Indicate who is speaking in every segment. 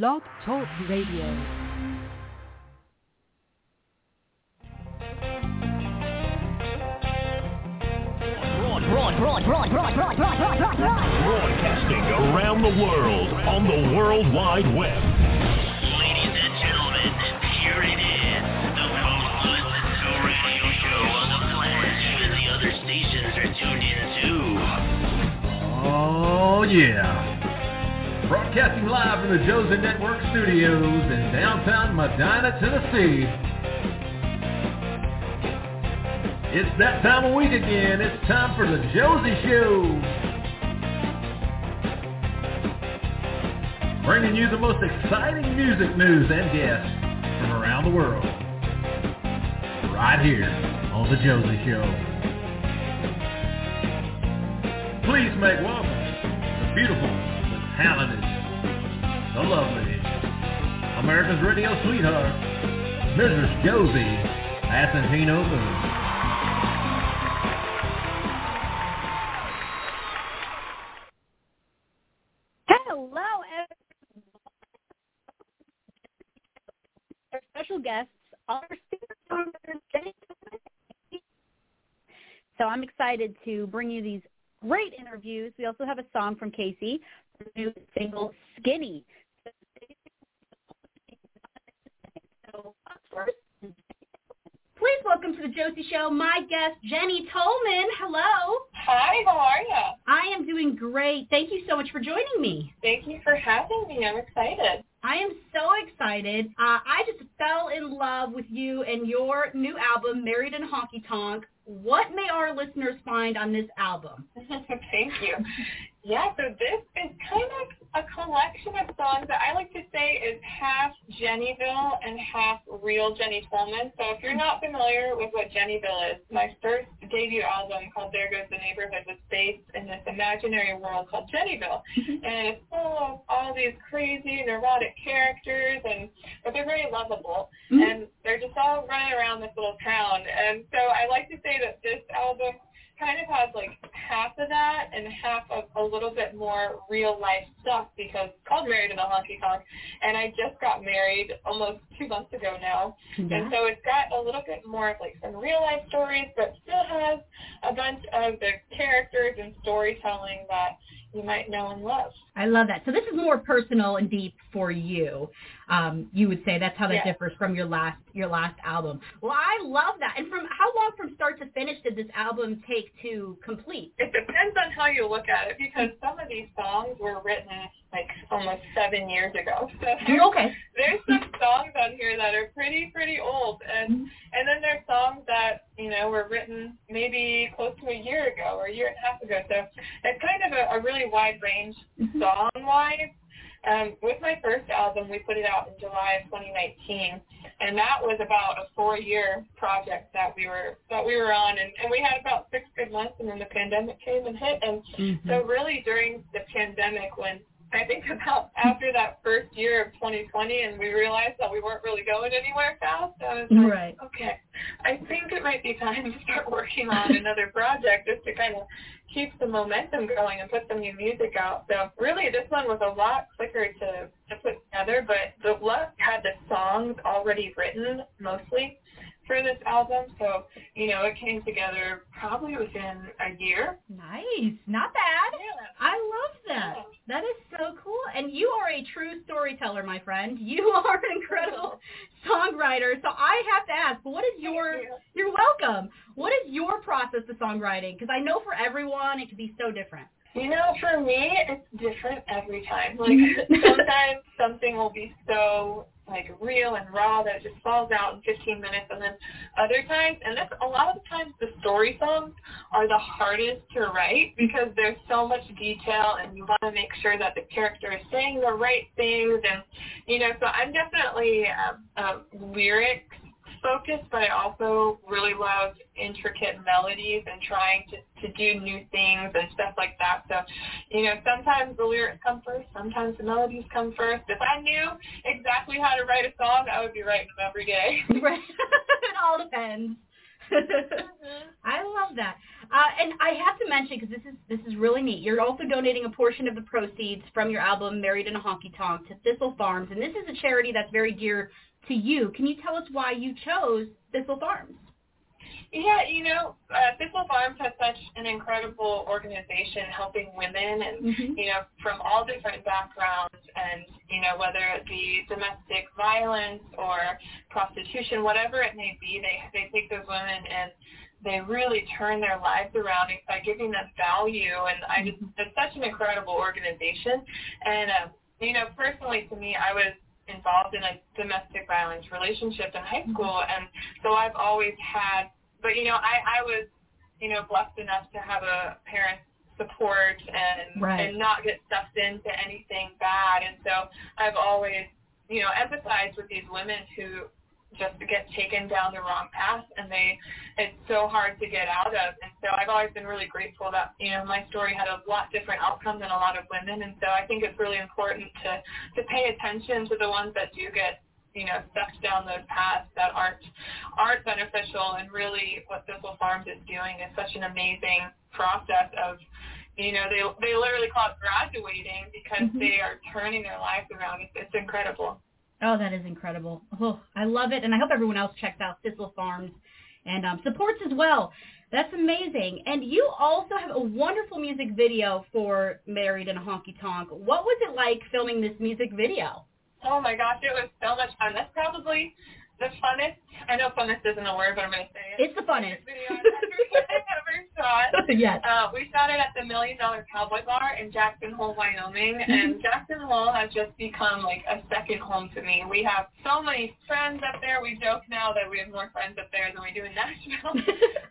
Speaker 1: Blog Talk Radio.
Speaker 2: Broadcasting around the world on the World Wide Web.
Speaker 3: Ladies and gentlemen, here it is, the most listened to radio show on the planet. Even the other stations are tuned in too.
Speaker 4: Oh, yeah. Broadcasting live from the Josie Network studios in downtown Medina, Tennessee. It's that time of week again. It's time for the Josie Show. Bringing you the most exciting music news and guests from around the world. Right here on the Josie Show. Please make welcome the beautiful, talented, the lovely, America's radio sweetheart, Mrs. Josie Asentino
Speaker 5: special guests are. So I'm excited to bring you these great interviews. We also have a song from Casey, new single "Skinny." So first,
Speaker 6: Please welcome to the Josie Show my guest, Jenny Tolman. Hello.
Speaker 7: Hi, how are you?
Speaker 6: I am doing great. Thank you so much for joining me.
Speaker 7: Thank you for having me. I'm excited.
Speaker 6: I am so excited. Uh, I just fell in love with you and your new album, Married in Honky Tonk. What may our listeners find on this album?
Speaker 7: Thank you. Yeah, so this is kind of a collection of songs that I like to say is half Jennyville and half real Jenny Tolman. So if you're not familiar with what Jennyville is, my first debut album called There Goes the Neighborhood was based in this imaginary world called Jennyville. Mm-hmm. and it's full of all these crazy neurotic characters and but they're very lovable mm-hmm. and they're just all running around this little town. And so I like to say that this album kind of has like half of that and half of a little bit more real life stuff because it's called Married in a Honky Tonk and I just got married almost two months ago now. And so it's got a little bit more of like some real life stories but still has a bunch of the characters and storytelling that you might know and love.
Speaker 6: I love that. So this is more personal and deep for you. Um, you would say that's how that
Speaker 7: Yes.
Speaker 6: differs from your last your last album. Well, I love that. And from how long from start to finish did this album take to complete?
Speaker 7: It depends on how you look at it because some of these songs were written like almost seven years ago. So there's,
Speaker 6: Okay.
Speaker 7: there's some songs on here that are pretty, pretty old and mm-hmm. and then there's songs that, you know, were written maybe close to a year ago or a year and a half ago. So it's kind of a, a really wide range mm-hmm. song wise. Um, with my first album, we put it out in July of 2019, and that was about a four-year project that we were that we were on, and, and we had about six good months, and then the pandemic came and hit, and so really during the pandemic, when I think about after that first year of 2020, and we realized that we weren't really going anywhere fast, I was like,
Speaker 6: Right.
Speaker 7: okay, I think it might be time to start working on another project just to kind of keep the momentum going and put some new music out. So really this one was a lot quicker to, to put together, but the Luck had the songs already written mostly for this album. So, you know, it came together probably within a year.
Speaker 6: Nice. Not bad.
Speaker 7: Yeah.
Speaker 6: I love that.
Speaker 7: Yeah.
Speaker 6: That is so cool. And you are a true storyteller, my friend. You are an incredible songwriter. So I have to ask, what is your
Speaker 7: you.
Speaker 6: you're welcome. What is your process of songwriting? Because I know for everyone it can be so different.
Speaker 7: You know, for me, it's different every time. Like sometimes something will be so like real and raw that just falls out in 15 minutes, and then other times, and that's a lot of the times, the story songs are the hardest to write because there's so much detail, and you want to make sure that the character is saying the right things, and you know, so I'm definitely um, a lyrics focused, but I also really love intricate melodies and trying to, to do new things and stuff like that. So, you know, sometimes the lyrics come first, sometimes the melodies come first. If I knew exactly how to write a song, I would be writing them every day.
Speaker 6: Right. it all depends. I love that. Uh, and I have to mention because this is this is really neat. You're also donating a portion of the proceeds from your album "Married in a Honky Tonk" to Thistle Farms, and this is a charity that's very dear to you. Can you tell us why you chose Thistle Farms?
Speaker 7: Yeah, you know, uh, Thistle Farms has such an incredible organization helping women and,
Speaker 6: Mhm.
Speaker 7: you know, from all different backgrounds and, you know, whether it be domestic violence or prostitution, whatever it may be, they, they take those women and they really turn their lives around by giving them value. And I just, it's such an incredible organization. And, uh, you know, personally to me, I was involved in a domestic violence relationship in high mm-hmm. school. And so I've always had but you know, I I was you know blessed enough to have a parent support and
Speaker 6: Right.
Speaker 7: and not get sucked into anything bad, and so I've always you know empathized with these women who just to get taken down the wrong path and they it's so hard to get out of and so I've always been really grateful that you know my story had a lot different outcome than a lot of women and so I think it's really important to to pay attention to the ones that do get you know, sucked down those paths that aren't aren't beneficial and really what Thistle Farms is doing is such an amazing process of you know, they they literally call it graduating because
Speaker 6: Mhm.
Speaker 7: they are turning their lives around. It's, it's incredible.
Speaker 6: Oh, that is incredible. Oh, I love it, and I hope everyone else checks out Thistle Farms and um, supports as well. That's amazing. And you also have a wonderful music video for Married in a Honky Tonk. What was it like filming this music video?
Speaker 7: Oh my gosh, it was so much fun. That's probably the funnest. I know funnest isn't a word, but I'm going to say it.
Speaker 6: It's the funnest.
Speaker 7: Video I've ever, shot.
Speaker 6: yes.
Speaker 7: Uh, we shot it at the Million Dollar Cowboy Bar in Jackson Hole, Wyoming, and Jackson Hole has just become like a second home to me. We have so many friends up there. We joke now that we have more friends up there than we do in Nashville,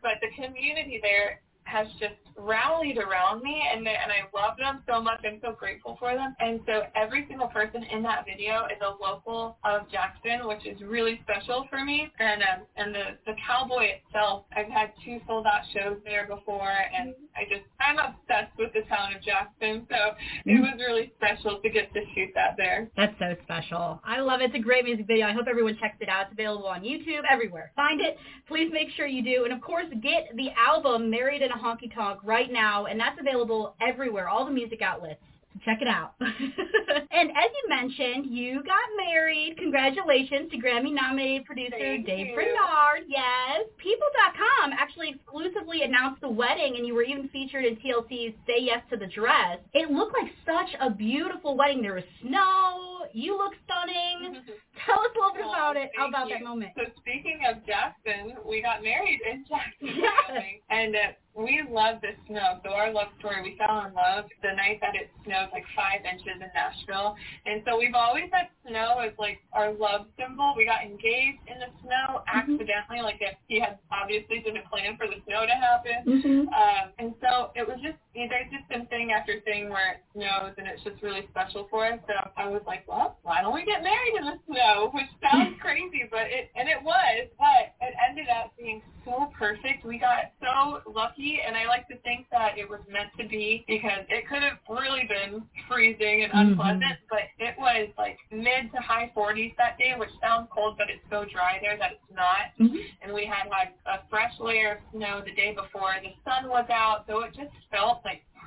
Speaker 7: but the community there has just rallied around me and they, and I love them so much. I'm so grateful for them. And so every single person in that video is a local of Jackson, which is really special for me. And um, and the the cowboy itself, I've had two sold out shows there before, and I just I'm obsessed with the town of Jackson. So it was really special to get to shoot that there.
Speaker 6: That's so special. I love it. It's a great music video. I hope everyone checks it out. It's available on YouTube, everywhere. Find it. Please make sure you do. And of course, get the album Married in a Honky Tonk right now. And that's available everywhere, all the music outlets. Check it out. and as you mentioned, you got married. Congratulations to Grammy-nominated producer
Speaker 7: Thank
Speaker 6: Dave
Speaker 7: you.
Speaker 6: Brainard. Yes. People.com actually exclusively announced the wedding, and you were even featured in TLC's Say Yes to the Dress. It looked like such a beautiful wedding. There was snow. You look stunning. Tell us a little bit
Speaker 7: Oh,
Speaker 6: about it,
Speaker 7: thank
Speaker 6: about
Speaker 7: you.
Speaker 6: that moment.
Speaker 7: So speaking of Jackson, we got married in Jackson,
Speaker 6: Yes.
Speaker 7: And uh, we love the snow. So our love story, we fell in love the night that it snowed like five inches in Nashville, and so we've always had snow as like our love symbol. We got engaged in the snow accidentally, like if he had obviously didn't plan for the snow to happen.
Speaker 6: Mm-hmm.
Speaker 7: Um, and so it was just, you know, there's just been thing after thing where it snows and it's just really special for us. So I was like, well, why don't we get married in the snow? Which sounds crazy, but it, and it was, but it ended up being so perfect. We got so lucky and I like to think that it was meant to be because it could have really been freezing and
Speaker 6: Mhm.
Speaker 7: unpleasant, but it was like mid to high 40s that day, which sounds cold, but it's so dry there that it's not
Speaker 6: Mm-hmm.
Speaker 7: and we had had a fresh layer of snow the day before. The sun was out, so it just felt like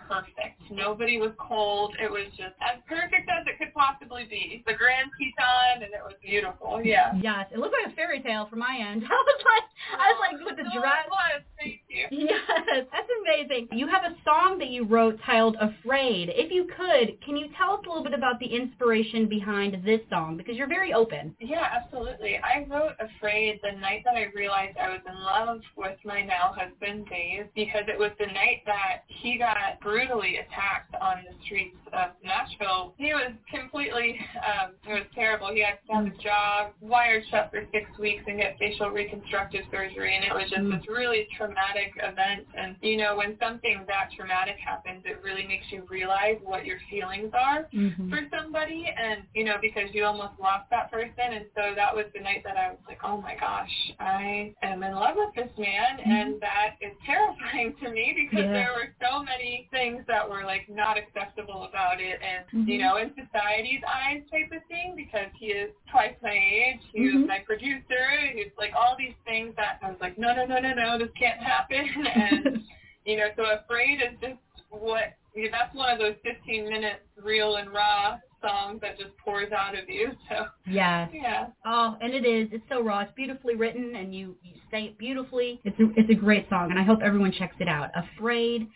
Speaker 7: perfect. Nobody was cold. It was just as perfect as it could possibly be. The Grand Teton, and it was beautiful. Yeah.
Speaker 6: Yes, it looked like a fairy tale from my end. I was like, I was like with the oh,
Speaker 7: So
Speaker 6: dress.
Speaker 7: It was. Thank you.
Speaker 6: Yes, that's amazing. You have a song that you wrote titled Afraid. If you could, can you tell us a little bit about the inspiration behind this song? Because you're very open.
Speaker 7: Yeah, absolutely. I wrote Afraid the night that I realized I was in love with my now husband, Dave, because it was the night that he got brutally attacked on the streets of Nashville. He was completely, um, it was terrible. He had to have his jaw wired shut for six weeks and get facial reconstructive surgery, and it was just
Speaker 6: Mm.
Speaker 7: this really traumatic event. And, you know, when something that traumatic happens, it really makes you realize what your feelings are
Speaker 6: Mm-hmm.
Speaker 7: for somebody and you know because you almost lost that person and so that was the night that I was like oh my gosh I am in love with this man and that is terrifying to me because
Speaker 6: Yeah.
Speaker 7: there were so many things that were like not acceptable about it and you
Speaker 6: Mhm.
Speaker 7: know in society's eyes type of thing because he is twice my age he
Speaker 6: Mhm.
Speaker 7: was my producer he's like all these things that I was like no no no no no this can't happen and you know, so Afraid is just what, you know, that's one of those 15 minute real and raw songs that just pours out of you. So
Speaker 6: Yes.
Speaker 7: yeah.
Speaker 6: Oh, and it is. It's so raw. It's beautifully written, and you you say it beautifully. It's a it's a great song, and I hope everyone checks it out. Afraid.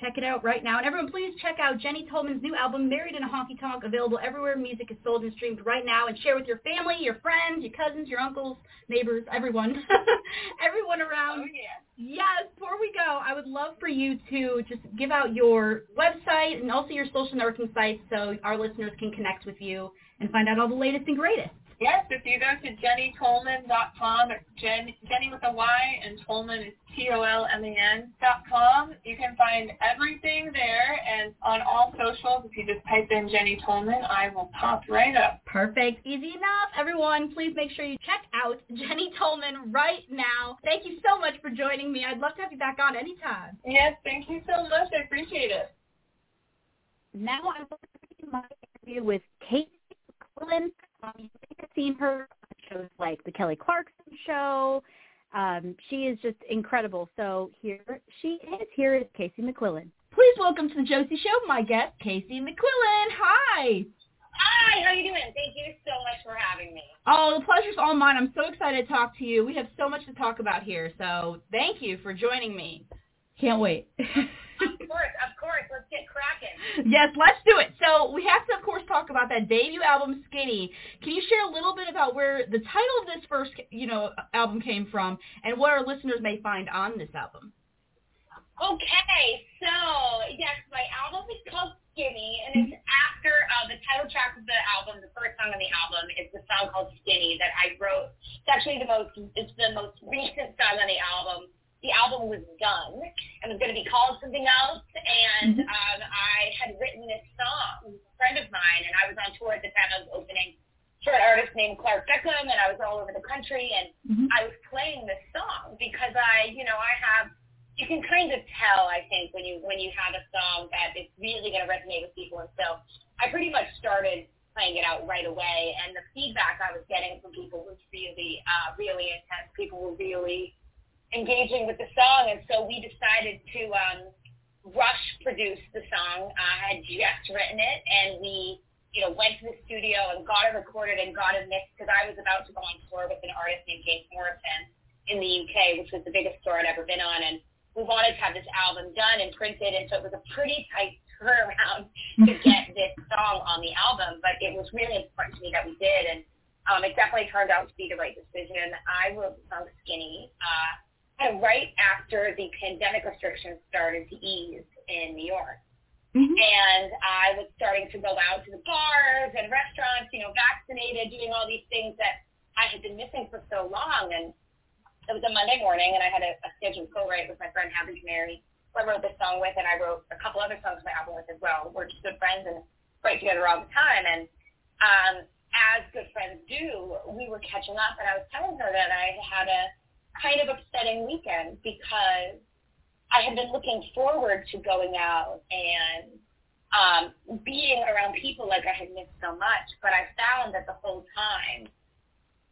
Speaker 6: Check it out right now. And everyone, please check out Jenny Tolman's new album, Married in a Honky Tonk, available everywhere music is sold and streamed right now. And share with your family, your friends, your cousins, your uncles, neighbors, everyone, everyone around.
Speaker 7: Oh yeah.
Speaker 6: Yes, before we go, I would love for you to just give out your website and also your social networking sites so our listeners can connect with you and find out all the latest and greatest.
Speaker 7: Yes, if you go to jennytolman.com, it's Jen, Jenny with a Y and Tolman is T-O-L-M-A-N dot com. You can find everything there and on all socials, if you just type in Jenny Tolman, I will pop right up.
Speaker 6: Perfect. Easy enough. Everyone, please make sure you check out Jenny Tolman right now. Thank you so much for joining me. I'd love to have you back on anytime.
Speaker 7: Yes, thank you so much. I appreciate it.
Speaker 5: Now I'm going to my interview with Kate McClellan. Um, you may have seen her on shows like The Kelly Clarkson Show. Um, she is just incredible. So here she is. Here is Casey McQuillen.
Speaker 6: Please welcome to the Josie Show my guest, Casey McQuillen. Hi.
Speaker 1: Hi, how are you doing? Thank you so much for having me.
Speaker 6: Oh, the pleasure's all mine. I'm so excited to talk to you. We have so much to talk about here, so thank you for joining me. Can't wait.
Speaker 1: Of course, of course. Let's get cracking.
Speaker 6: yes, let's do it. So we have to, of course, talk about that debut album, Skinny. Can you share a little bit about where the title of this first, you know, album came from, and what our listeners may find on this album?
Speaker 1: Okay, so yes, my album is called Skinny, and it's after uh, the title track of the album. The first song on the album is the song called Skinny that I wrote. It's actually the most, it's the most recent song on the album. The album was done and was going to be called something else, and um, I had written this song. A friend of mine, and I was on tour at the time. I was opening for an artist named Clark Beckham, and I was all over the country, and
Speaker 6: Mhm.
Speaker 1: I was playing this song because I, you know, I have you can kind of tell, I think, when you when you have a song that it's really going to resonate with people. And so I pretty much started playing it out right away, and the feedback I was getting from people was really, uh, really intense. People were really engaging with the song, and so we decided to um, rush produce the song. I had just written it, and we, you know, went to the studio and got it recorded and got it mixed because I was about to go on tour with an artist named James Morrison in the UK, which was the biggest tour I'd ever been on, and we wanted to have this album done and printed, and so it was a pretty tight turnaround to get this song on the album, but it was really important to me that we did, and um, it definitely turned out to be the right decision. I wrote the song Skinny uh, of right after the pandemic restrictions started to ease in New York.
Speaker 6: Mm-hmm.
Speaker 1: And I was starting to go out to the bars and restaurants, you know, vaccinated, doing all these things that I had been missing for so long. And it was a Monday morning, and I had a, a scheduled co-write with my friend Hadley Mary, who I wrote this song with, and I wrote a couple other songs on my album with as well. We're just good friends and write together all the time. And um, as good friends do, we were catching up, and I was telling her that I had a kind of upsetting weekend because I had been looking forward to going out and um, being around people like I had missed so much, but I found that the whole time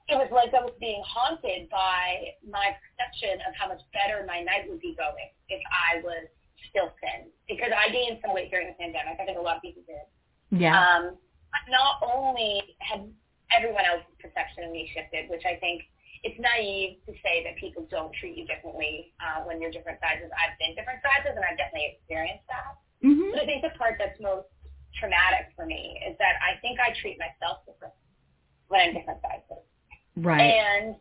Speaker 1: it was like I was being haunted by my perception of how much better my night would be going if I was still thin. Because I gained some weight during the pandemic. I think a lot of people did.
Speaker 6: Yeah.
Speaker 1: Um, not only had everyone else's perception of me shifted, which I think it's naive to say that people don't treat you differently uh, when you're different sizes. I've been different sizes, and I've definitely experienced that.
Speaker 6: mm-hmm.
Speaker 1: But I think the part that's most traumatic for me is that I think I treat myself different when I'm different sizes.
Speaker 6: Right.
Speaker 1: And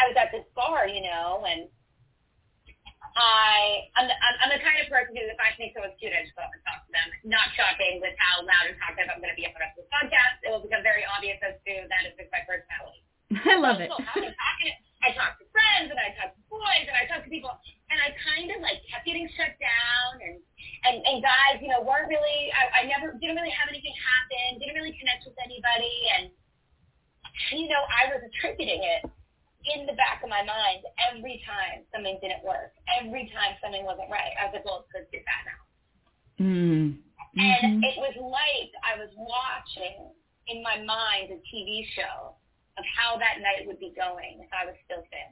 Speaker 1: I was at this bar, you know, and I, I'm the, I'm, I'm the kind of person who, if I think someone's cute, I just go up and talk to them. Not shocking with how loud and talkative I'm going to be on the rest of the podcast. It will become very obvious as to that is just my personality.
Speaker 6: I love it.
Speaker 1: So I've talking, I talk to friends and I talk to boys and I talk to people, and I kind of like kept getting shut down, and and and guys, you know, weren't really. I, I never didn't really have anything happen, didn't really connect with anybody, and you know, I was attributing it in the back of my mind every time something didn't work, every time something wasn't right. I was like, well, it's because you're fat now.
Speaker 6: Mm.
Speaker 1: And
Speaker 6: Mhm.
Speaker 1: it was like I was watching in my mind a TV show of how that night would be going if I was still thin.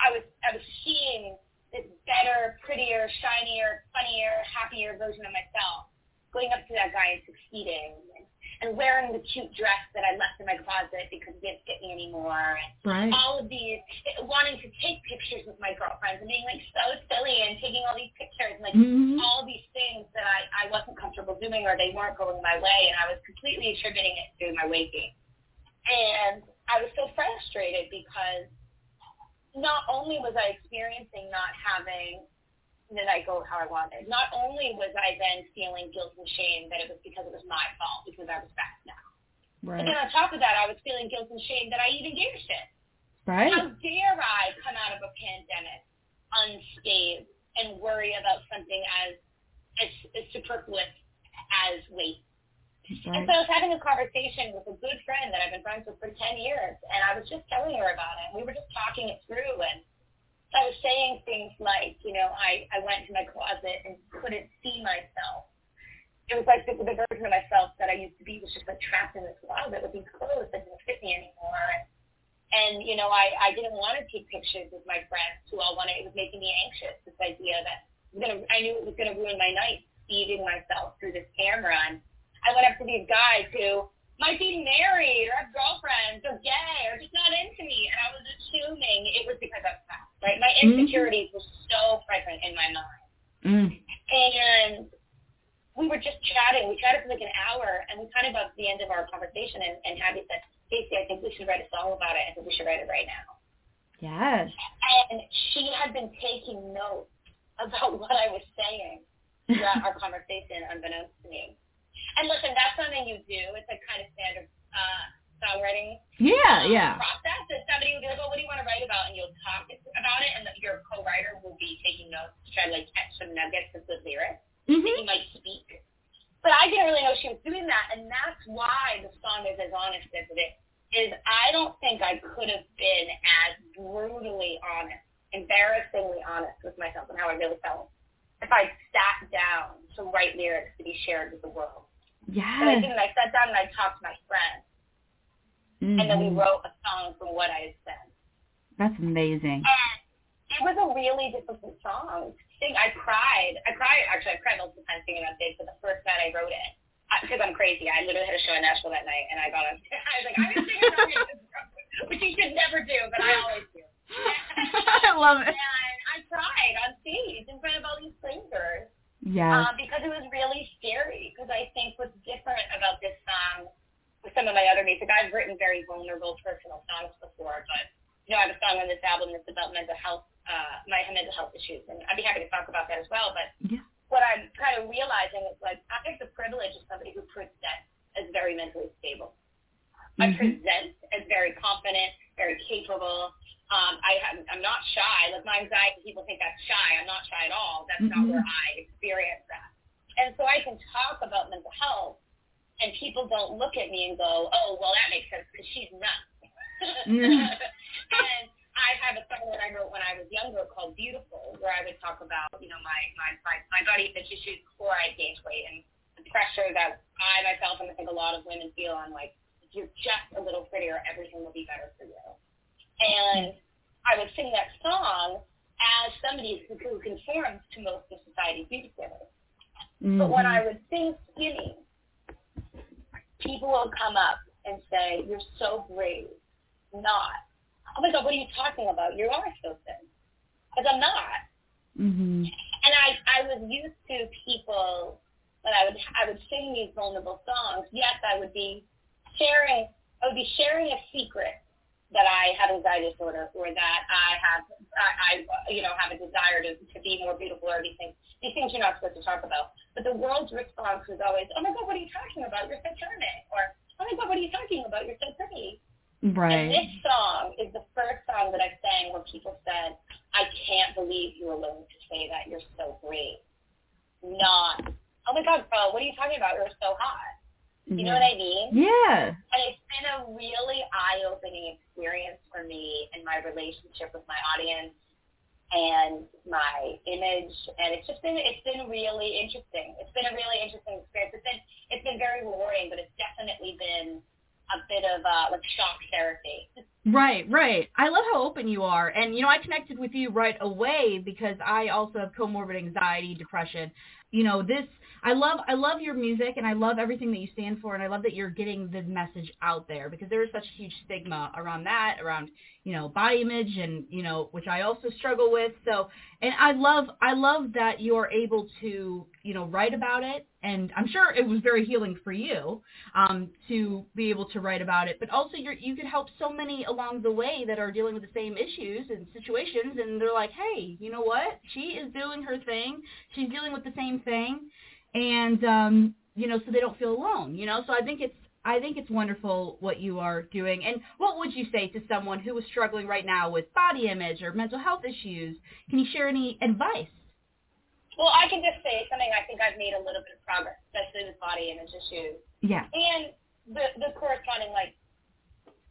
Speaker 1: I was I was seeing this better, prettier, shinier, funnier, happier version of myself, going up to that guy and succeeding, and, and wearing the cute dress that I left in my closet because it didn't fit me anymore. And
Speaker 8: Right.
Speaker 1: all of these, wanting to take pictures with my girlfriends and being like so silly and taking all these pictures and like
Speaker 8: Mhm.
Speaker 1: all these things that I, I wasn't comfortable doing or they weren't going my way and I was completely attributing it to my weight gain. And I was so frustrated because not only was I experiencing not having the night go how I wanted, not only was I then feeling guilt and shame that it was because it was my fault because I was fat now. Right. But then on top of that, I was feeling guilt and shame that I even gave a shit.
Speaker 8: Right.
Speaker 1: How dare I come out of a pandemic unscathed and worry about something as as, as superfluous as weight? And so I was having a conversation with a good friend that I've been friends with for 10 years, and I was just telling her about it. We were just talking it through, and I was saying things like, you know, I, I went to my closet and couldn't see myself. It was like the, the version of myself that I used to be was just like trapped in this closet with these clothes that didn't fit me anymore. And, and you know, I, I didn't want to take pictures with my friends who all wanted, it was making me anxious, this idea that gonna, I knew it was going to ruin my night, feeding myself through this camera. And I went up to these guys who might be married or have girlfriends or gay or just not into me, and I was assuming it was because I was fat. Right? My
Speaker 8: Mhm.
Speaker 1: insecurities were so present in my mind,
Speaker 8: Mm.
Speaker 1: and we were just chatting. We chatted for like an hour, and we kind of got to the end of our conversation, and, and Abby said, "Casey, I think we should write a song about it. I think we should write it right now."
Speaker 8: Yes.
Speaker 1: And she had been taking notes about what I was saying throughout our conversation, unbeknownst to me. And listen, that's something you do. It's like kind of standard uh, songwriting
Speaker 8: Yeah,
Speaker 1: um,
Speaker 8: yeah.
Speaker 1: process. That somebody will be like, "Oh, what do you want to write about?" And you'll talk about it, and your co-writer will be taking notes to try to like catch some nuggets of good lyrics that
Speaker 8: Mhm.
Speaker 1: you might speak. But I didn't really know she was doing that, and that's why the song is as honest as it is. Is I don't think I could have been as brutally honest, embarrassingly honest with myself and how I really felt if I sat down to write lyrics to be shared with the world. But I
Speaker 8: Yes.
Speaker 1: didn't. I sat down and I talked to my friends, and then we
Speaker 8: Mhm.
Speaker 1: wrote a song from what I had said.
Speaker 8: That's amazing.
Speaker 1: And it was a really difficult song to sing. I cried. I cried. Actually, I cried multiple times singing on stage. But the first night I wrote it, because I'm crazy, I literally had a show in Nashville that night, and I got on. I was like, I'm gonna sing a song, in this room," which you should never do, but I always do.
Speaker 8: I love it.
Speaker 1: And I cried on stage in front of all these strangers
Speaker 8: Yes.
Speaker 1: um, because it was really scary. Because I think what's different about this song with some of my other music, I've written very vulnerable personal songs before, but you know, I have a song on this album that's about mental health, uh, my mental health issues, and I'd be happy to talk about that as well. But
Speaker 8: Yeah.
Speaker 1: what I'm kind of realizing is like I have the privilege of somebody who presents as very mentally stable. I
Speaker 8: Mhm.
Speaker 1: present as very confident, very capable. Um, I have, I'm not shy. Like my anxiety, people think that's shy. I'm not shy at all. That's not
Speaker 8: Mhm.
Speaker 1: where I experience that. And so I can talk about mental health, and people don't look at me and go, "Oh, well, that makes sense because she's nuts."
Speaker 8: Mhm.
Speaker 1: and I have a song that I wrote when I was younger called "Beautiful," where I would talk about, you know, my my my, my body image issues before I gained weight and the pressure that I myself and I think a lot of women feel on like if you're just a little prettier, everything will be better for you. And I would sing that song as somebody who, who conforms to most of society's beauty standards. But when I
Speaker 8: Mhm.
Speaker 1: would sing skinny, people will come up and say, "You're so brave." Not, "Oh my God, what are you talking about? You are so thin." Because I'm not.
Speaker 8: Mhm.
Speaker 1: And I I was used to people when I would I would sing these vulnerable songs. Yes, I would be sharing I would be sharing a secret that I have anxiety disorder or that I have I, I you know have a desire to, to be more beautiful or these things. These things you're not supposed to talk about. But the world's response was always, Oh my god, what are you talking about? You're so charming or Oh my god, what are you talking about? You're so pretty. And this song is the first song that I sang where people said, I can't believe you were willing to say that. You're so great. Not, oh my God, bro, what are you talking about? You're so hot. You know mm-hmm. what I mean?
Speaker 8: Yeah.
Speaker 1: And it's been a really eye-opening experience for me in my relationship with my audience and my image. And it's just been, it's been really interesting. It's been a really interesting experience. It's been, it's been very rewarding, but it's definitely been a bit of uh, like shock therapy.
Speaker 6: Right, right. I love how open you are. And, you know, I connected with you right away because I also have comorbid anxiety, depression. You know, this, I love, I love your music and I love everything that you stand for and I love that you're getting the message out there because there is such a huge stigma around that, around, you know, body image and, you know, which I also struggle with. So, and I love, I love that you're able to, you know, write about it and I'm sure it was very healing for you um, to be able to write about it. But also, you're, you could help so many along the way that are dealing with the same issues and situations, and they're like, hey, you know what? She is doing her thing. She's dealing with the same thing, and um, you know, so they don't feel alone. You know, so I think it's I think it's wonderful what you are doing. And what would you say to someone who is struggling right now with body image or mental health issues? Can you share any advice?
Speaker 1: Well, I can just say something I think I've made a little bit of progress, especially with body image issues.
Speaker 8: Yeah.
Speaker 1: And the the corresponding like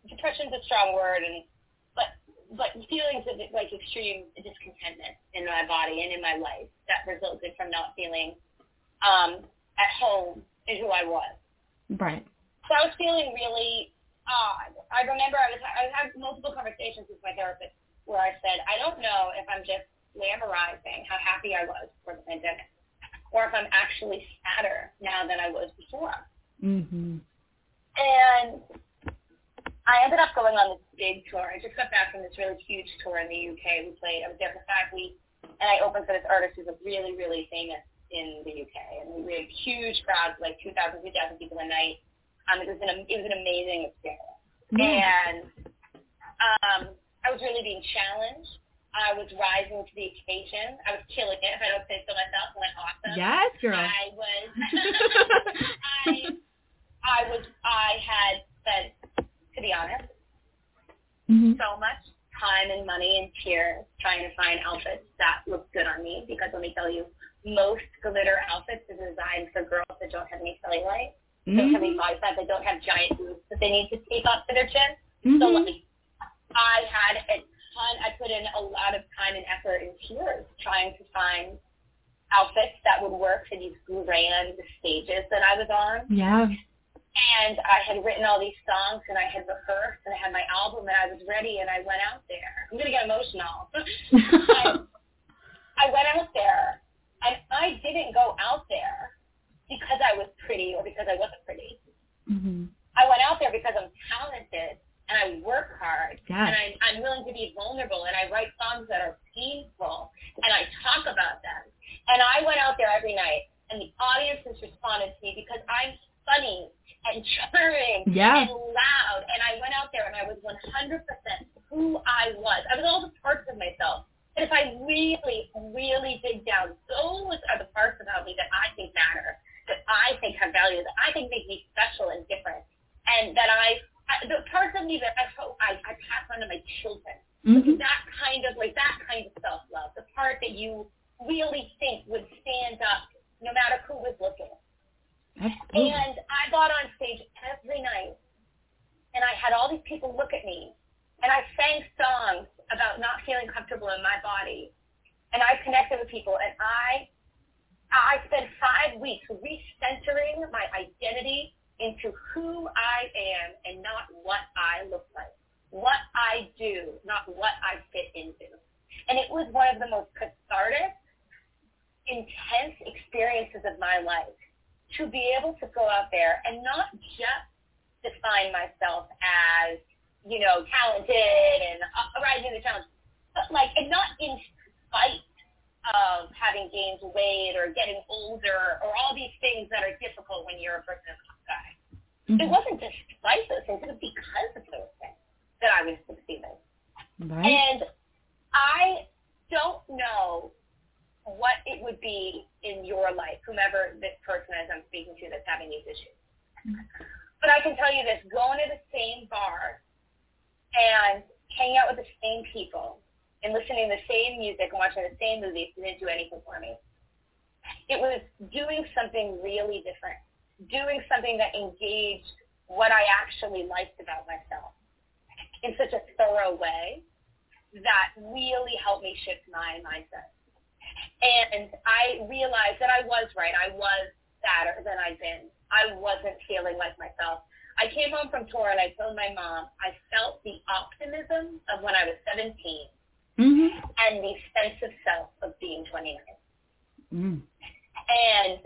Speaker 1: depression's a strong word and but but feelings of like extreme discontentment in my body and in my life that resulted from not feeling um at home in who I was.
Speaker 8: Right.
Speaker 1: So I was feeling really odd. I remember I was I had multiple conversations with my therapist where I said, I don't know if I'm just glamorizing how happy I was before the pandemic, or if I'm actually sadder now than I was before.
Speaker 8: Mhm.
Speaker 1: And I ended up going on this big tour. I just got back from this really huge tour in the UK. We played. I was there for five weeks, and I opened for this artist who's a really, really famous in the UK. And we had huge crowds, like 2,000, 3,000 people a night. Um, it was an it was an amazing experience, and um, I was really being challenged. I was rising to the occasion. I was killing it, if I don't say so myself. Went awesome.
Speaker 6: Yes, girl.
Speaker 1: I was. I, I was. I had spent, to be honest,
Speaker 8: Mhm.
Speaker 1: so much time and money and tears trying to find outfits that look good on me. Because let me tell you, most glitter outfits are designed for girls that don't have any cellulite, don't have any body fat, that don't have giant boobs that they need to tape up to their chin. So
Speaker 8: Mhm.
Speaker 1: like, I had a ton. I put in a lot of time and effort and tears trying to find outfits that would work for these grand stages that I was on.
Speaker 8: Yeah.
Speaker 1: And I had written all these songs and I had rehearsed and I had my album and I was ready and I went out there. I'm gonna get emotional. I, I went out there and I didn't go out there because I was pretty or because I wasn't pretty.
Speaker 8: Mhm.
Speaker 1: I went out there because I'm talented and I work hard
Speaker 8: Yes.
Speaker 1: and I, I'm willing to be vulnerable and I write songs that are painful and I talk about them. And I went out there every night and the audiences responded to me because I'm funny and charming
Speaker 8: Yeah.
Speaker 1: and loud. And I went out there and I was 100% who I was. I was all the parts of myself. And if I really, really dig down, those are the parts about me that I think matter, that I think have value, that I think make me special and different, and that I, I the parts of me that I hope I, I pass on to my children.
Speaker 8: Mhm.
Speaker 1: That kind of like that kind of self love, the part that you really think would stand up no matter who was looking.
Speaker 8: Absolutely.
Speaker 1: And I got on stage every night, and I had all these people look at me, and I sang songs about not feeling comfortable in my body, and I connected with people, and I, I spent five weeks recentering my identity into who I am and not what I look like, what I do, not what I fit into. And it was one of the most cathartic, intense experiences of my life to be able to go out there and not just define myself as, you know, talented and uh, rising to the challenge, but like, and not in spite of having gained weight or getting older or all these things that are difficult when you're a person of guy. It wasn't those things, it was because of those things that I was succeeding.
Speaker 8: Right.
Speaker 1: And I don't know what it would be in your life, whomever this person is I'm speaking to that's having these issues. Mm-hmm. But I can tell you this, going to the same bar and hanging out with the same people and listening to the same music and watching the same movies didn't do anything for me. It was doing something really different, doing something that engaged what I actually liked about myself in such a thorough way that really helped me shift my mindset. And I realized that I was right. I was sadder than I'd been. I wasn't feeling like myself. I came home from tour and I told my mom I felt the optimism of when I was 17
Speaker 8: Mhm.
Speaker 1: and the sense of self of being 29.
Speaker 8: Mm.
Speaker 1: And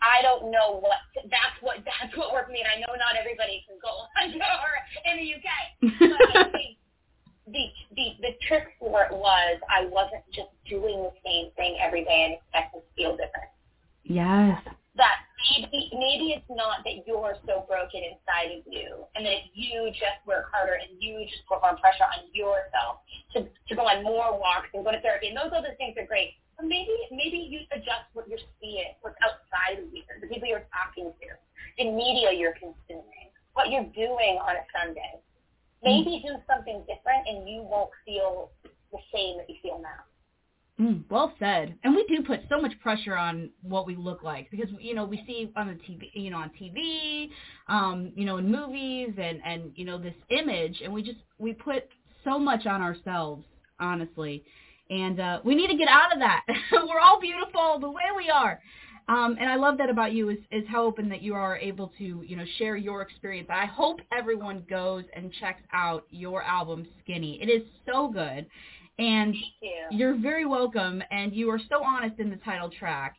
Speaker 1: I don't know what that's what that's what worked for me. And I know not everybody can go on tour in the UK, but the the the trick for it was I wasn't just doing the same thing every day and expecting to feel different.
Speaker 8: Yes.
Speaker 1: That maybe maybe it's not that you're so broken inside of you, and that if you just work harder and you just put more pressure on yourself to to go on more walks and go to therapy, and those other things are great. Maybe maybe you adjust what you're seeing, what's outside of you, the people you're talking to, the media you're consuming, what you're doing on a Sunday. Maybe do something different, and you won't feel the same that you feel now.
Speaker 6: Mm, well said. And we do put so much pressure on what we look like because you know we see on the TV, you know, on TV, um, you know, in movies and and you know this image, and we just we put so much on ourselves, honestly, and uh, we need to get out of that. We're all beautiful the way we are. Um, and I love that about you is, is how open that you are able to, you know, share your experience. I hope everyone goes and checks out your album Skinny. It is so good. And
Speaker 1: you.
Speaker 6: you're very welcome, and you are so honest in the title track.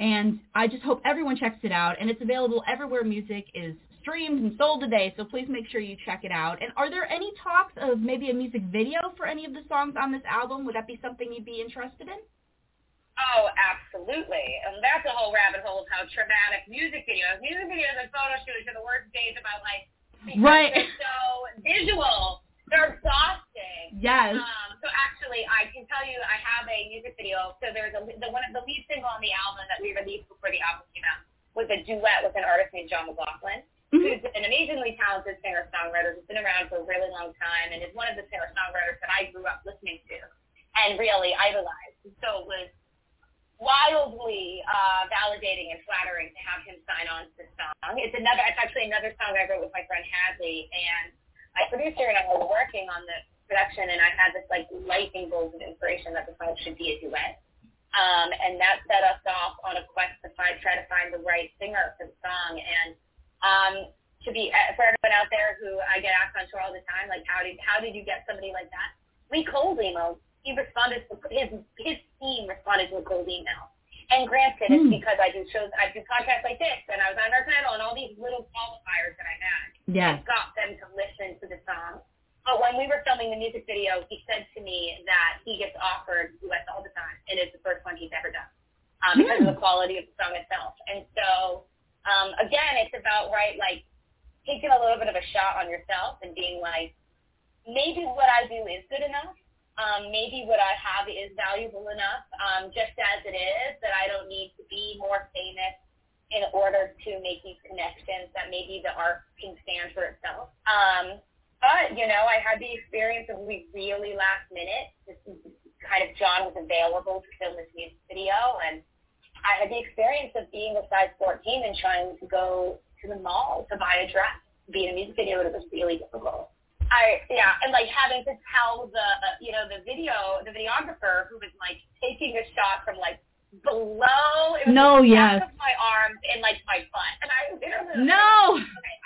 Speaker 6: And I just hope everyone checks it out. And it's available everywhere music is streamed and sold today, so please make sure you check it out. And are there any talks of maybe a music video for any of the songs on this album? Would that be something you'd be interested in?
Speaker 1: Oh, absolutely. And that's a whole rabbit hole of how traumatic music videos, music videos and photo shoots are the worst days of my life.
Speaker 6: Right.
Speaker 1: They're so visual. They're exhausting.
Speaker 6: Yes.
Speaker 1: Um, so actually, I can tell you, I have a music video. So there's a the one of the lead single on the album that we released before the album came out was a duet with an artist named Jon McLaughlin, who's an amazingly talented singer songwriter who's been around for a really long time and is one of the singer songwriters that I grew up listening to and really idolized. So it was wildly uh, validating and flattering to have him sign on to the song. It's another. It's actually another song I wrote with my friend Hadley, and my producer and I were working on the production, and I had this like lightning bolt of inspiration that the song should be a duet. Um, and that set us off on a quest to find, try to find the right singer for the song. And um, to be uh, for everyone out there who I get asked on tour all the time, like how did how did you get somebody like that? We cold emailed. He responded. To, his his team responded to a cold email. And granted, it's
Speaker 8: Hmm.
Speaker 1: because I do shows, I do podcasts like this, and I was on our panel, and all these little qualifiers that I had
Speaker 8: Yes.
Speaker 1: got them to listen to the song. But when we were filming the music video, he said to me that he gets offered duets all the time, and it's the first one he's ever done um, because of the quality of the song itself. And so, um, again, it's about right, like taking a little bit of a shot on yourself and being like, maybe what I do is good enough. Um, maybe what I have is valuable enough, um, just as it is, that I don't need to be more famous in order to make these connections that maybe the art can stand for itself. Um, but, you know, I had the experience of we really last minute. This kind of John was available to film this music video and I had the experience of being a size 14 and trying to go to the mall to buy a dress, be in a music video, and it was really difficult. I yeah, and like having to tell the you know the video the videographer who was like taking a shot from like below it was
Speaker 8: No,
Speaker 1: the
Speaker 8: yes.
Speaker 1: of my arms and like my butt, and I was literally like,
Speaker 6: No.
Speaker 1: Okay.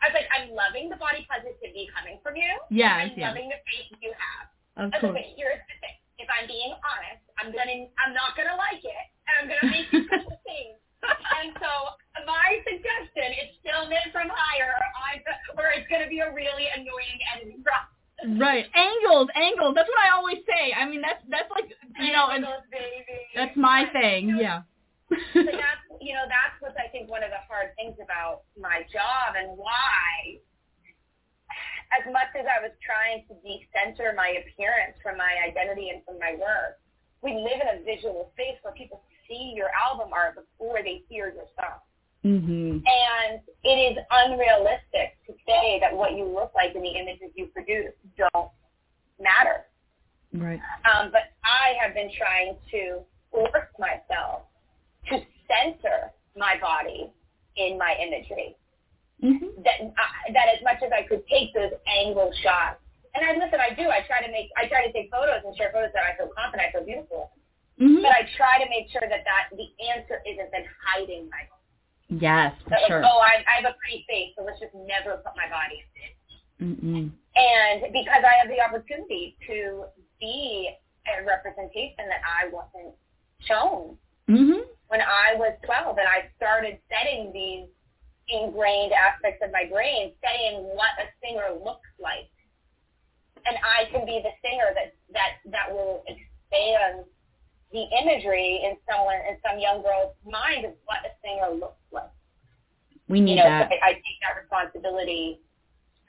Speaker 1: I was like, I'm loving the body positivity coming from you.
Speaker 6: Yeah,
Speaker 1: I'm
Speaker 6: yes.
Speaker 1: loving the face you have.
Speaker 8: Of
Speaker 1: I was
Speaker 8: course.
Speaker 1: like, but here's the thing. If I'm being honest, I'm gonna I'm not gonna like it, and I'm gonna make you push the thing. And so my suggestion is still it from higher, or it's gonna be a really annoying editing process.
Speaker 6: Right. Angles, angles. That's what I always say. I mean, that's that's like you know, and
Speaker 1: baby.
Speaker 6: that's my thing. Yeah.
Speaker 1: so that's you know that's what I think one of the hard things about my job and why. As much as I was trying to decenter my appearance from my identity and from my work, we live in a visual space where people see your album art before they hear your song.
Speaker 8: Mhm.
Speaker 1: And it is unrealistic to say that what you look like in the images you produce don't matter.
Speaker 8: Right.
Speaker 1: Um, but I have been trying to force myself to center my body in my imagery.
Speaker 8: Mhm.
Speaker 1: That uh, that as much as I could take those angle shots, and I listen, I do. I try to make, I try to take photos and share photos that I feel confident, I feel beautiful.
Speaker 8: Mhm.
Speaker 1: But I try to make sure that that the answer isn't then hiding my.
Speaker 8: Yes, for
Speaker 1: like,
Speaker 8: sure.
Speaker 1: oh, I, I have a pretty face, so let's just never put my body in it.
Speaker 8: Mm-mm.
Speaker 1: And because I have the opportunity to be a representation that I wasn't shown
Speaker 8: Mhm.
Speaker 1: when I was 12 and I started setting these ingrained aspects of my brain, saying what a singer looks like. And I can be the singer that, that, that will expand the imagery in someone, in some young girl's mind of what a singer looks like.
Speaker 8: We need
Speaker 1: you know,
Speaker 8: that.
Speaker 1: so I, I take that responsibility.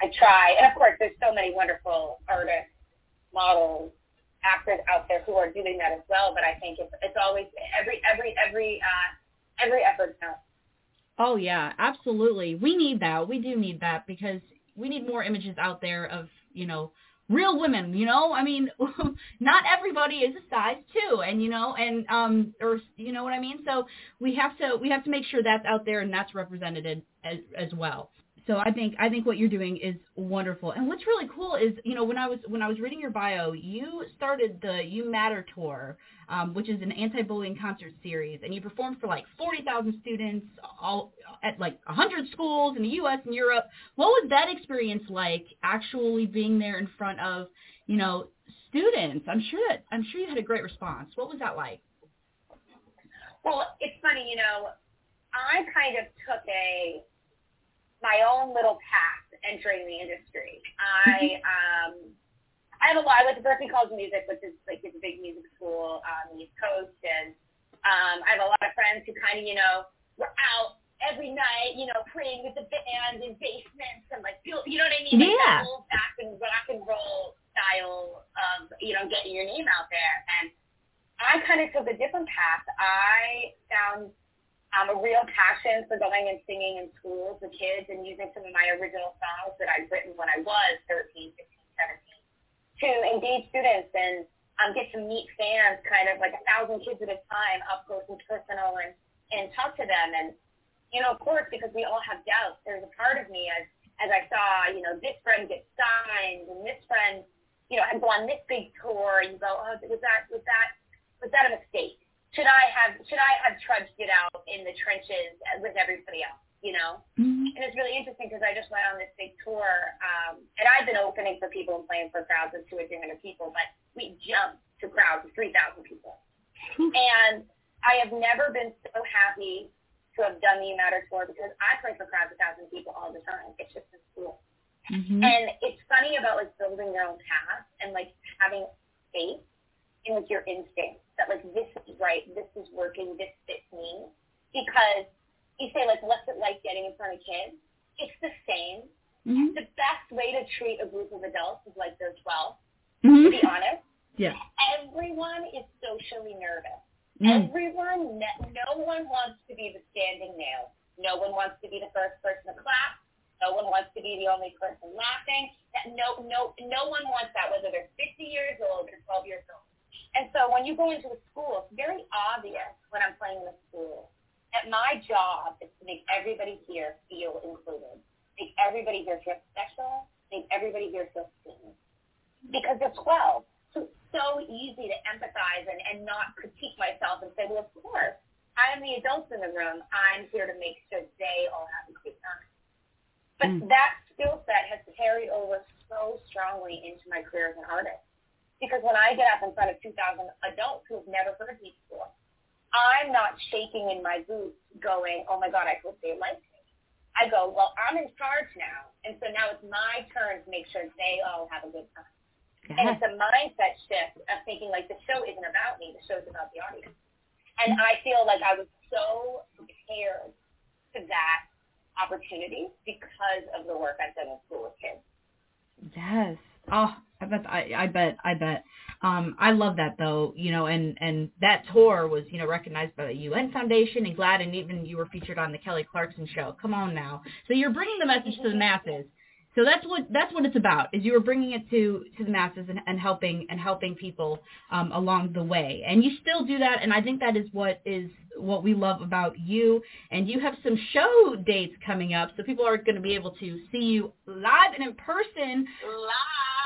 Speaker 1: I try, and of course, there's so many wonderful artists, models, actors out there who are doing that as well. But I think it's it's always every every every uh, every effort counts.
Speaker 6: Oh yeah, absolutely. We need that. We do need that because we need more images out there of, you know, real women, you know? I mean, not everybody is a size 2 and you know, and um or you know what I mean? So we have to we have to make sure that's out there and that's represented as as well. So I think I think what you're doing is wonderful. And what's really cool is, you know, when I was when I was reading your bio, you started the You Matter tour, um, which is an anti-bullying concert series, and you performed for like 40,000 students all at like 100 schools in the U.S. and Europe. What was that experience like? Actually being there in front of, you know, students. I'm sure that I'm sure you had a great response. What was that like?
Speaker 1: Well, it's funny, you know, I kind of took a my own little path entering the industry. I um I have a lot. I went to Berklee College of Music, which is like it's a big music school on the East Coast, and um, I have a lot of friends who kind of you know were out every night, you know, playing with the band in basements and like feel, you know what I mean? Like
Speaker 6: Yeah.
Speaker 1: that old back and rock and roll style of you know getting your name out there, and I kind of took a different path. I found um, a real passion for going and singing in schools with kids and using some of my original songs that I'd written when I was 13, 15, 17 to engage students and um, get to meet fans kind of like a thousand kids at a time up close and personal and, and talk to them. And, you know, of course, because we all have doubts, there's a part of me as, as I saw, you know, this friend get signed and this friend, you know, had gone this big tour and you go, oh, was that, was that, was that a mistake? Should I have should I have trudged it out in the trenches with everybody else, you know?
Speaker 8: Mhm.
Speaker 1: And it's really interesting because I just went on this big tour, um, and I've been opening for people and playing for crowds of two or three hundred people, but we jumped to crowds of three thousand people, and I have never been so happy to have done the Matter tour because I play for crowds of thousand people all the time. It's just as cool.
Speaker 8: Mhm.
Speaker 1: And it's funny about like building your own path and like having faith in like your instincts that like this is right, this is working, this fits me. Because you say like what's it like getting in front of kids? It's the same.
Speaker 8: Mhm.
Speaker 1: The best way to treat a group of adults is like they're 12,
Speaker 8: Mhm.
Speaker 1: to be honest.
Speaker 8: Yeah.
Speaker 1: Everyone is socially nervous.
Speaker 8: Mm.
Speaker 1: Everyone, no, no one wants to be the standing nail. No one wants to be the first person to clap. No one wants to be the only person laughing. That- No, no, no one wants that, whether they're 50 years old or 12 years old. And so when you go into a school, it's very obvious when I'm playing in a school that my job is to make everybody here feel included, make everybody here feel special, make everybody here feel seen. Because they're 12. So it's so easy to empathize and, and not critique myself and say, well, of course, I am the adults in the room. I'm here to make sure they all have a great time. But
Speaker 8: Mm.
Speaker 1: that skill set has carried over so strongly into my career as an artist. Because when I get up in front of 2,000 adults who have never heard me before, I'm not shaking in my boots going, oh my God, I hope they like me. I go, well, I'm in charge now. And so now it's my turn to make sure they all have a good time. And
Speaker 8: mm-hmm.
Speaker 1: it's a mindset shift of thinking like the show isn't about me, the show's about the audience. And I feel like I was so prepared to that opportunity because of the work I've done in school with kids.
Speaker 8: Yes.
Speaker 6: Oh, I bet I, I bet I bet. Um, I love that though, you know, and and that tour was you know recognized by the UN Foundation and GLAD, and even you were featured on the Kelly Clarkson show. Come on now, so you're bringing the message to the masses. So that's what that's what it's about. Is you were bringing it to to the masses and, and helping and helping people um, along the way, and you still do that. And I think that is what is what we love about you. And you have some show dates coming up, so people are going to be able to see you live and in person
Speaker 1: Live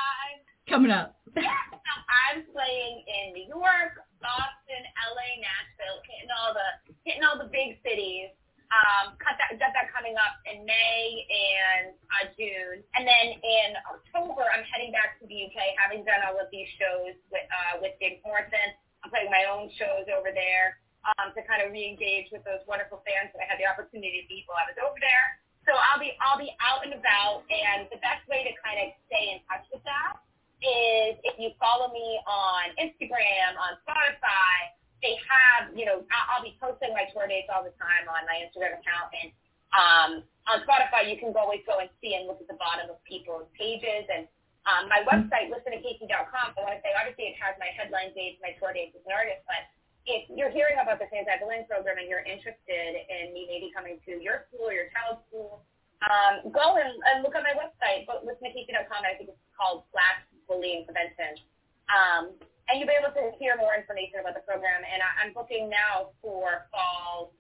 Speaker 6: coming up?
Speaker 1: so I'm playing in New York, Boston, LA, Nashville, hitting all the hitting all the big cities. Um, cut that got that coming up in May and uh, June, and then in October I'm heading back to the UK, having done all of these shows with uh, with Dick Morrison, I'm playing my own shows over there um, to kind of reengage with those wonderful fans that I had the opportunity to meet while I was over there. So I'll be I'll be out and about, and the best way to kind of stay in touch with that is if you follow me on Instagram, on Spotify. They have, you know, I'll, be posting my tour dates all the time on my Instagram account, and um, on Spotify you can always go and see and look at the bottom of people's pages and. Um, my website, listentoKC.com, I want to say, obviously it has my headline dates, my tour dates as an artist, but if you're hearing about the Fans Evelyn program and you're interested in me maybe coming to your school, or your child's school, um, go and, and look on my website, but listentoKC.com, I think it's called Slash Bullying Prevention. Um, and you'll be able to hear more information about the program. And I, I'm booking now for fall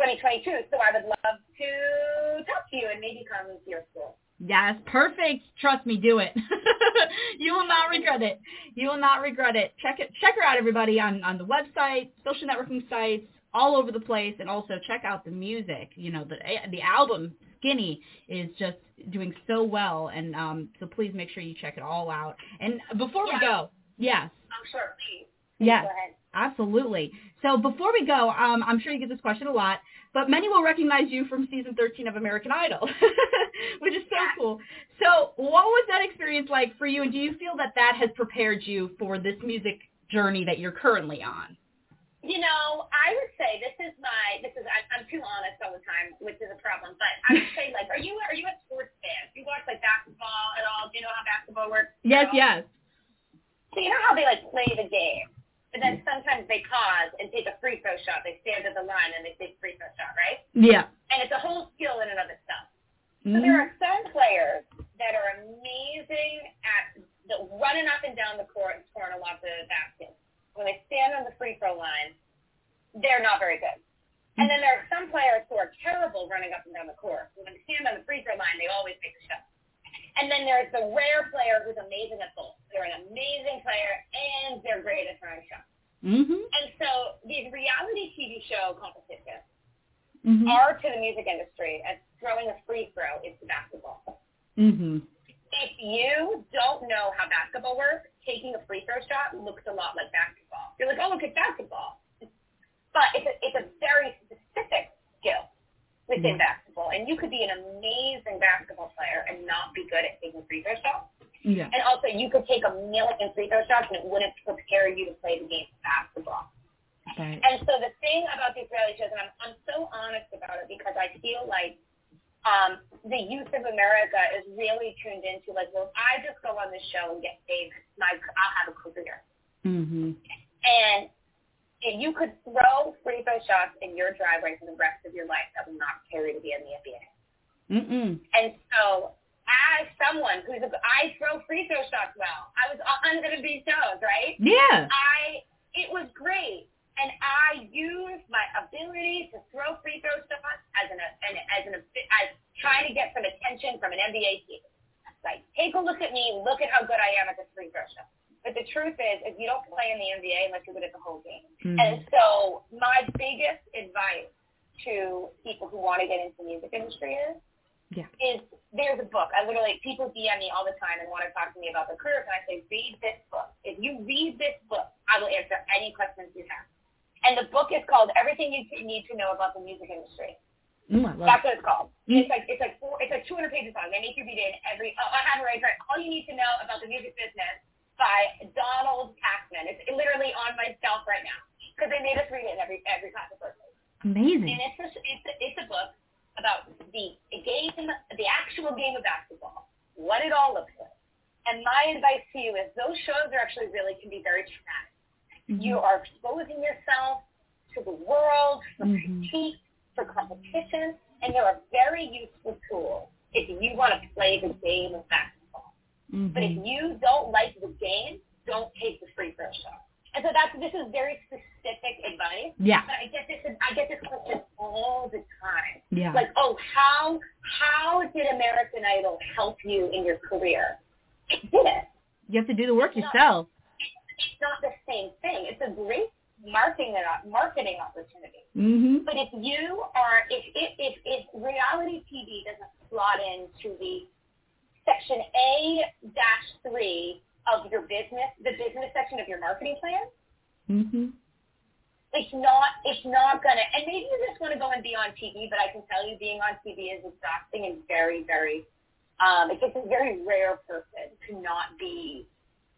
Speaker 1: 2022, so I would love to talk to you and maybe come to your school.
Speaker 6: Yes, perfect. Trust me, do it. you will not regret it. You will not regret it. Check it. Check her out, everybody, on on the website, social networking sites, all over the place, and also check out the music. You know, the the album Skinny is just doing so well, and um, so please make sure you check it all out. And before we go, yes,
Speaker 1: I'm sure, please.
Speaker 6: yes, absolutely. So before we go, um, I'm sure you get this question a lot, but many will recognize you from season 13 of American Idol, which is so
Speaker 1: Yeah.
Speaker 6: cool. So what was that experience like for you, and do you feel that that has prepared you for this music journey that you're currently on?
Speaker 1: You know, I would say this is my this is I'm, I'm too honest all the time, which is a problem. But I would say like, are you are you a sports fan? Do you watch like basketball at all? Do you know how basketball works?
Speaker 6: Yes, yes.
Speaker 1: So you know how they like play the game, and then sometimes they pause and take a free throw shot. They stand at the line and they take a free throw shot, right?
Speaker 6: Yeah.
Speaker 1: And it's a whole skill in and of itself. So
Speaker 6: Mhm.
Speaker 1: there are some players that are amazing at the running up and down the court and scoring a lot of baskets. When they stand on the free throw line, they're not very good. And then there are some players who are terrible running up and down the court. When they stand on the free throw line, they always make the shot. And then there's the rare player who's amazing at both. They're an amazing player and they're great at throwing shots.
Speaker 6: Mhm.
Speaker 1: And so these reality TV show competitions
Speaker 6: Mhm.
Speaker 1: are to the music industry as throwing a free throw is to basketball.
Speaker 6: Mhm.
Speaker 1: If you don't know how basketball works, taking a free throw shot looks a lot like basketball. You're like, oh, look, it's basketball. But it's a, it's a very specific skill within
Speaker 6: Mhm.
Speaker 1: basketball. And you could be an amazing basketball player and not be good at taking free throw shots.
Speaker 6: Yeah.
Speaker 1: And also, you could take a million free throw shots and it wouldn't prepare you to play the game of basketball.
Speaker 6: Right.
Speaker 1: And so the thing about these reality shows, and I'm, I'm so honest about it because I feel like um, the youth of America is really tuned into like, well, if I just go on this show and get famous, my I'll have a career.
Speaker 6: Mhm.
Speaker 1: And if you could throw free throw shots in your driveway for the rest of your life, that will not carry to be in the NBA.
Speaker 6: Mm-mm.
Speaker 1: And so, as someone who's a, I throw free throw shots well. I was on the B shows, right?
Speaker 6: Yeah.
Speaker 1: I it was great, and I used my ability to throw free throw shots as an, an as an as trying to get some attention from an NBA team. Like, take a look at me, look at how good I am at this free throw shot. But the truth is, is you don't play in the NBA unless you're good at the whole game.
Speaker 6: Mhm.
Speaker 1: And so, my biggest advice to people who want to get into the music industry is
Speaker 6: Yeah.
Speaker 1: is there's a book. I literally people DM me all the time and want to talk to me about their careers, and I say, read this book. If you read this book, I will answer any questions you have. And the book is called Everything You Need to Know About the Music Industry.
Speaker 6: Mm,
Speaker 1: That's what it's called.
Speaker 6: Mm.
Speaker 1: It's like it's like four, it's like 200 pages long. They make you read it in every. Oh, I have it right here. All you need to know about the music business by Donald Passman. It's literally on my shelf right now because they made us read it in every every class of grade.
Speaker 6: Amazing.
Speaker 1: And it's a, it's a, it's a book about the game, the actual game of basketball, what it all looks like. And my advice to you is those shows are actually really can be very traumatic.
Speaker 6: Mm-hmm.
Speaker 1: You are exposing yourself to the world for
Speaker 6: Mhm.
Speaker 1: critique, for competition, and they're a very useful tool if you want to play the game of basketball. But if you don't like the game, don't take the free throw shot. And so that's this is very specific advice.
Speaker 6: Yeah.
Speaker 1: But I get this I get this question all the time.
Speaker 6: Yeah.
Speaker 1: Like, oh, how how did American Idol help you in your career? It didn't.
Speaker 6: You have to do the work yourself.
Speaker 1: It's not the same thing. It's a great marketing marketing opportunity.
Speaker 6: Mhm.
Speaker 1: But if you are if if if, if reality TV doesn't slot into the section A dash three of your business, the business section of your marketing plan,
Speaker 8: Mhm.
Speaker 1: it's not it's not gonna and maybe you just want to go and be on TV, but I can tell you being on TV is exhausting and very, very um it takes a very rare person to not be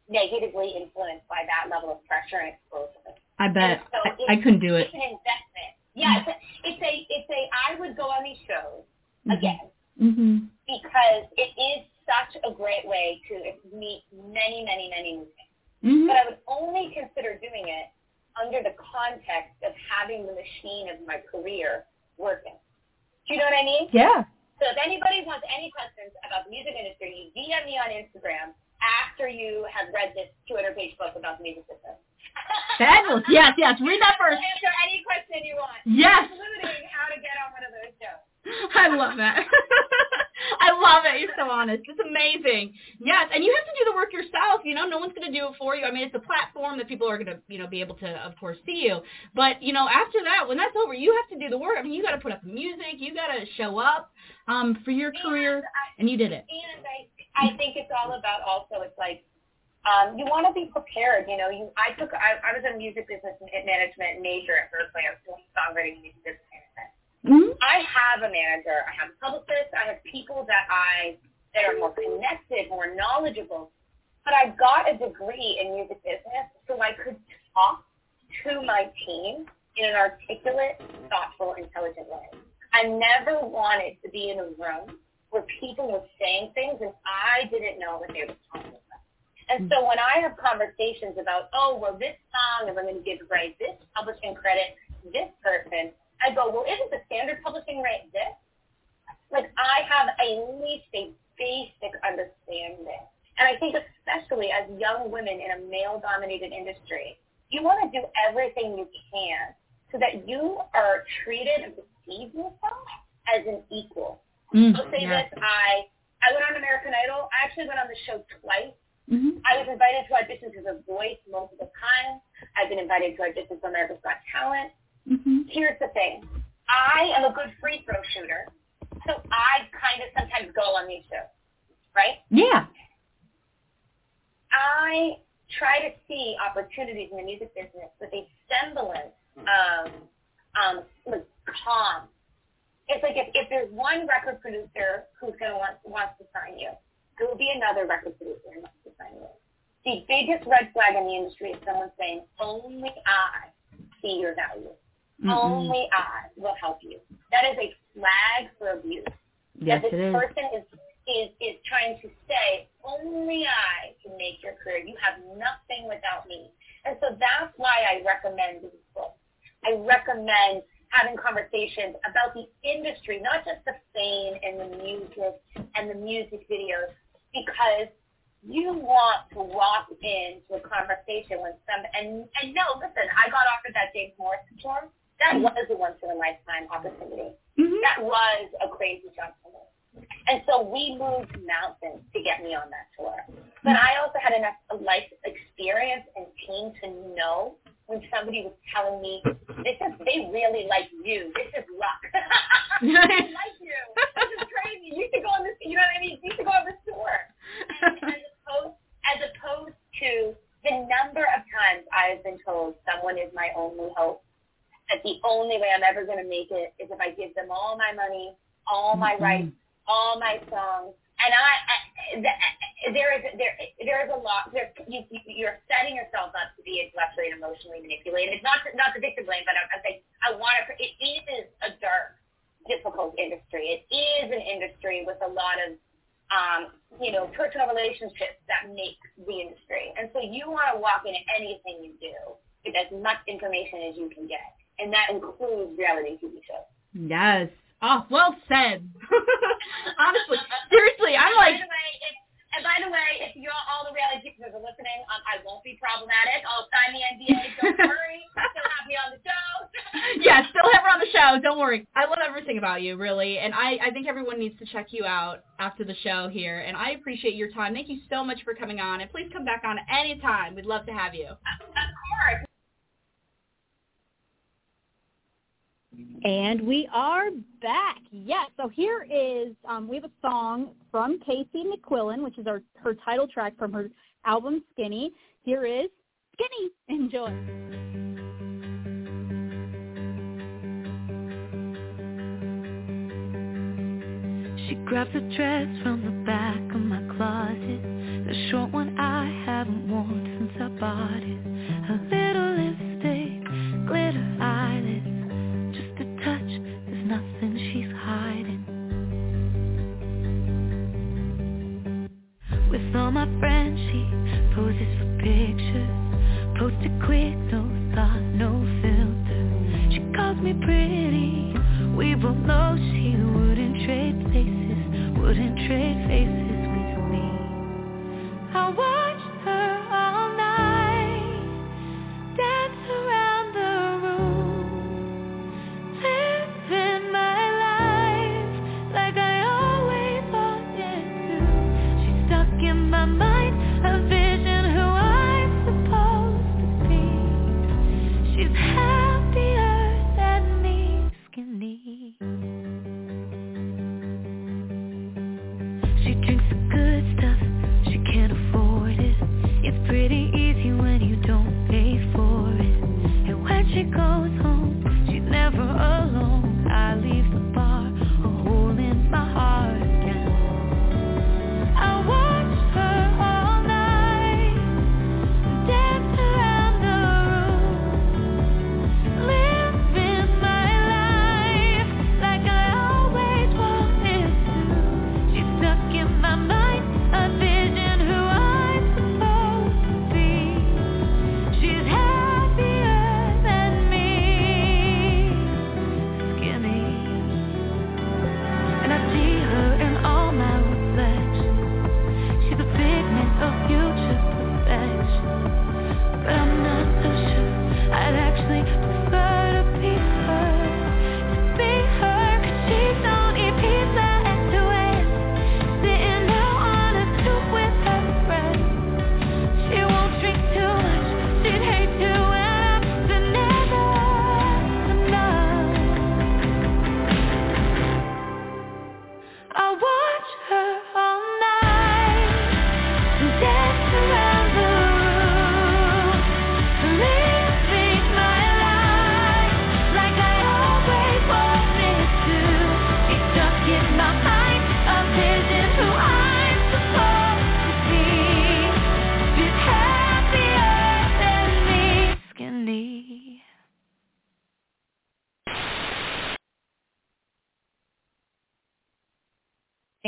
Speaker 1: negatively influenced by that level of pressure and exposure.
Speaker 8: I bet
Speaker 1: So
Speaker 8: I, I couldn't do it.
Speaker 1: It's an investment. Yeah, it's a, it's a it's a I would go on these shows again
Speaker 8: Mhm.
Speaker 1: because it is such a great way to meet many, many, many new things.
Speaker 8: Mhm.
Speaker 1: But I would only consider doing it under the context of having the machine of my career working. Do you know what I mean?
Speaker 8: Yeah.
Speaker 1: So if anybody wants any questions about the music industry, you DM me on Instagram after you have read this 200-page book about the music system.
Speaker 6: Fabulous. Yes, yes. Read that first.
Speaker 1: answer any question you want,
Speaker 6: Yes.
Speaker 1: including how to get on one of those shows.
Speaker 6: I love that. I love it. You're so honest. It's amazing. Yes, and you have to do the work yourself. You know, no one's going to do it for you. I mean, it's a platform that people are going to, you know, be able to, of course, see you. But you know, after that, when that's over, you have to do the work. I mean, you got to put up music. You got to show up um, for your career,
Speaker 1: And I-
Speaker 6: and you did it.
Speaker 1: And I, I think it's all about also it's like um, you want to be prepared. You know, you I took I, I was a music business management major at Berklee. I was doing songwriting music business.
Speaker 6: Mm-hmm.
Speaker 1: I have a manager. I have a publicist. I have people that I that are more connected, more knowledgeable. But I got a degree in music business so I could talk to my team in an articulate, thoughtful, intelligent way. I never wanted to be in a room where people were saying things and I didn't know what they were talking about. And so when I have conversations about, oh, well, this song, and I'm going to give right this publishing credit this person, I go, well, isn't the standard publishing rate this? Like I have at least a basic understanding. And I think especially as young women in a male-dominated industry, you want to do everything you can so that you are treated and perceive yourself as an equal.
Speaker 6: Mm,
Speaker 1: I'll say
Speaker 6: yeah.
Speaker 1: this, I I went on American Idol. I actually went on the show twice.
Speaker 8: Mhm.
Speaker 1: I was invited to auditions as a voice multiple times. I've been invited to auditions for America's Got Talent.
Speaker 8: Mhm.
Speaker 1: Here's the thing. I am a good free throw shooter, so I kind of sometimes go on these shows, right?
Speaker 8: Yeah.
Speaker 1: I try to see opportunities in the music business with a semblance of um, like calm. It's like if, if there's one record producer who's going to want wants to sign you, there will be another record producer who wants to sign you. The biggest red flag in the industry is someone saying, only I see your value.
Speaker 8: Mm-mm.
Speaker 1: Only I will help you. That is a flag for abuse
Speaker 8: Yes,
Speaker 1: that this
Speaker 8: is.
Speaker 1: person is is is trying to say only I can make your career. You have nothing without me, and so that's why I recommend these books. I recommend having conversations about the industry, not just the fame and the music and the music videos, because you want to walk into a conversation with some and and no, listen, I got offered that James Morrison tour. That was a once in a lifetime opportunity
Speaker 8: Mhm.
Speaker 1: that was a crazy jump for me. And so we moved mountains to get me on that tour. But I also had enough life experience and team to know when somebody was telling me, this is, they really like you. This is luck. they like you. This is crazy. You should go on this, you know what I mean? You should go on this tour. And as opposed, as opposed to the number of times I've been told someone is my only hope, that the only way I'm ever going to make it is if I give them all my money, all my
Speaker 8: Mhm.
Speaker 1: rights, all my songs. And I, I th- there is there there is a lot. There, you, you you're setting yourself up to be intellectually and emotionally manipulated. Not to, not the victim blame, but I'm, I'm saying I want to. It is a dark, difficult industry. It is an industry with a lot of um, you know, personal relationships that make the industry. And so you want to walk into anything you do with as much information as you can get. And that includes reality TV shows.
Speaker 6: Yes. Oh, well said. Honestly, seriously, I'm
Speaker 1: by
Speaker 6: like,
Speaker 1: the way, if, and by the way, if you're all the reality TV are listening, um, I won't be problematic. I'll sign the NDA. Don't worry. Still have me on the show.
Speaker 6: yeah, still have her on the show. Don't worry. I love everything about you, really, and I, I think everyone needs to check you out after the show here. And I appreciate your time. Thank you so much for coming on, and please come back on anytime. We'd love to have you.
Speaker 1: Of course.
Speaker 5: And we are back. Yes. So here is um, we have a song from Casey McQuillen, which is our her title track from her album Skinny. Here is Skinny. Enjoy.
Speaker 9: She grabs a dress from the back of my closet The short one I haven't worn since I bought it A little lipstick, glitter nothing she's hiding. With all my friends she poses for pictures. Posted quick, no thought, no filter. She calls me pretty. We both know she wouldn't trade places Wouldn't trade faces with me. I watched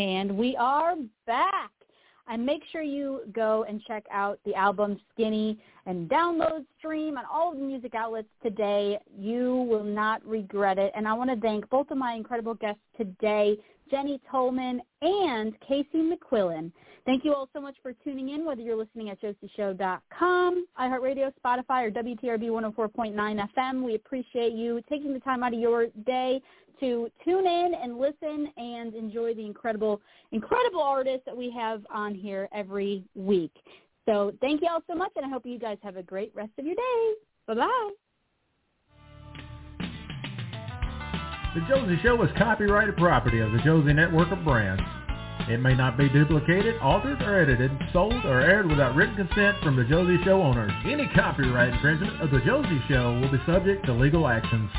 Speaker 9: And
Speaker 5: we are back. And make sure you go and check out the album Skinny and download, stream on all of the music outlets today. You will not regret it. And I want to thank both of my incredible guests today, Jenny Tolman and Casey McQuillen. Thank you all so much for tuning in, whether you're listening at josieshow.com, iHeartRadio, Spotify, or WTRB 104.9 FM. We appreciate you taking the time out of your day to tune in and listen and enjoy the incredible, incredible artists that we have on here every week. So thank you all so much, and I hope you guys have a great rest of your day. Bye-bye.
Speaker 4: The Josie Show is copyrighted property of the Josie Network of Brands. It may not be duplicated, altered, or edited, sold, or aired without written consent from the Josie Show owners. Any copyright infringement of the Josie Show will be subject to legal actions.